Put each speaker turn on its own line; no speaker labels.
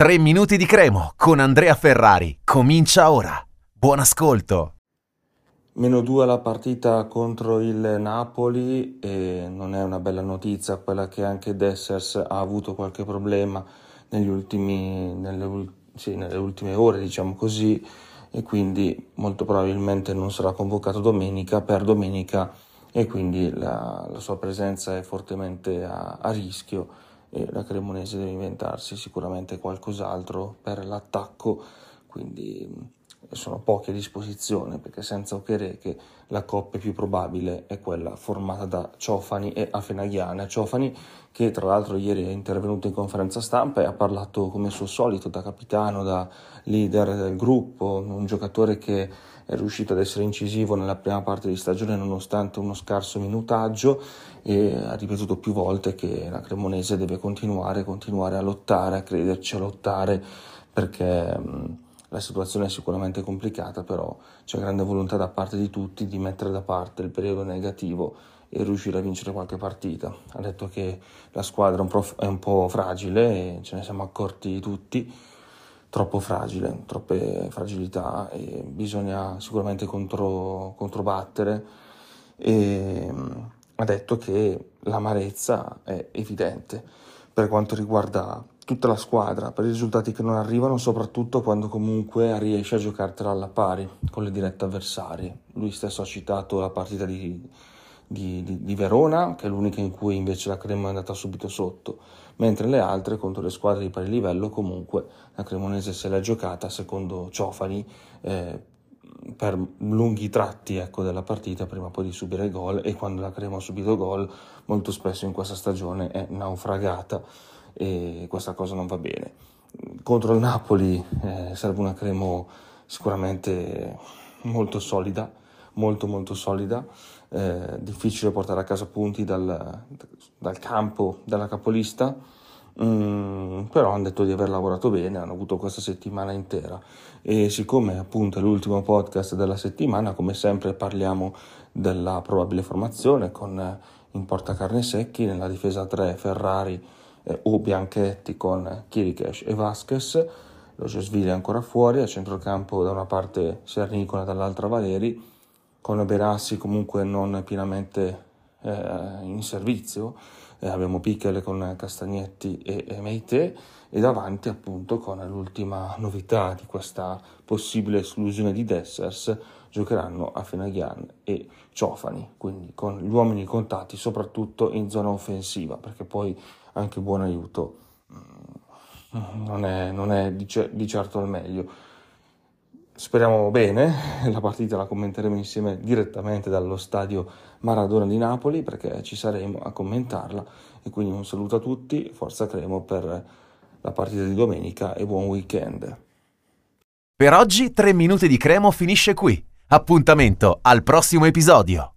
3 minuti di cremo con Andrea Ferrari. Comincia ora. Buon ascolto.
Meno 2 alla partita contro il Napoli e non è una bella notizia quella che anche Dessers ha avuto qualche problema ultimi, nelle, sì, nelle ultime ore, diciamo così, e quindi molto probabilmente non sarà convocato domenica per domenica e quindi la, la sua presenza è fortemente a, a rischio e la Cremonese deve inventarsi sicuramente qualcos'altro per l'attacco, quindi sono pochi a disposizione perché senza Okereke la coppia più probabile è quella formata da Ciofani e Afenaghiana. Ciofani che tra l'altro ieri è intervenuto in conferenza stampa e ha parlato come suo solito da capitano, da leader del gruppo, un giocatore che è riuscito ad essere incisivo nella prima parte di stagione nonostante uno scarso minutaggio e ha ripetuto più volte che la Cremonese deve continuare, continuare a lottare, a crederci, a lottare perché la situazione è sicuramente complicata, però c'è grande volontà da parte di tutti di mettere da parte il periodo negativo e riuscire a vincere qualche partita. Ha detto che la squadra è un po' fragile e ce ne siamo accorti tutti. Troppo fragile, troppe fragilità e bisogna sicuramente contro, controbattere. E mm, ha detto che l'amarezza è evidente. Per quanto riguarda tutta la squadra, per i risultati che non arrivano, soprattutto quando comunque riesce a giocartela alla pari con le dirette avversarie. Lui stesso ha citato la partita di di, di, di, Verona, che è l'unica in cui invece la Crema è andata subito sotto, mentre le altre contro le squadre di pari livello comunque la Cremonese se l'è giocata secondo Ciofani eh, per lunghi tratti ecco, della partita prima poi di subire gol e quando la Crema ha subito gol molto spesso in questa stagione è naufragata e questa cosa non va bene. Contro il Napoli eh, serve una Cremo sicuramente molto solida, molto molto solida, eh, difficile portare a casa punti dal, dal campo della capolista, mm, però hanno detto di aver lavorato bene, hanno avuto questa settimana intera. E siccome appunto è l'ultimo podcast della settimana, come sempre parliamo della probabile formazione con eh, in porta carne secchi, nella difesa 3 Ferrari eh, o Bianchetti con Kirikesh e Vasquez, lo Gesville è ancora fuori, a centrocampo da una parte Sernicola dall'altra Valeri, con Berassi comunque non pienamente eh, in servizio, eh, abbiamo Pichele con Castagnetti e, e Meite. E davanti appunto con l'ultima novità di questa possibile esclusione di Dessers giocheranno a Fenaghian e Ciofani, quindi con gli uomini contati soprattutto in zona offensiva, perché poi anche buon aiuto mm, non è, non è di, di certo il meglio. Speriamo bene, la partita la commenteremo insieme direttamente dallo stadio Maradona di Napoli perché ci saremo a commentarla e quindi un saluto a tutti, forza Cremo per la partita di domenica e buon weekend.
Per oggi 3 minuti di Cremo finisce qui. Appuntamento al prossimo episodio.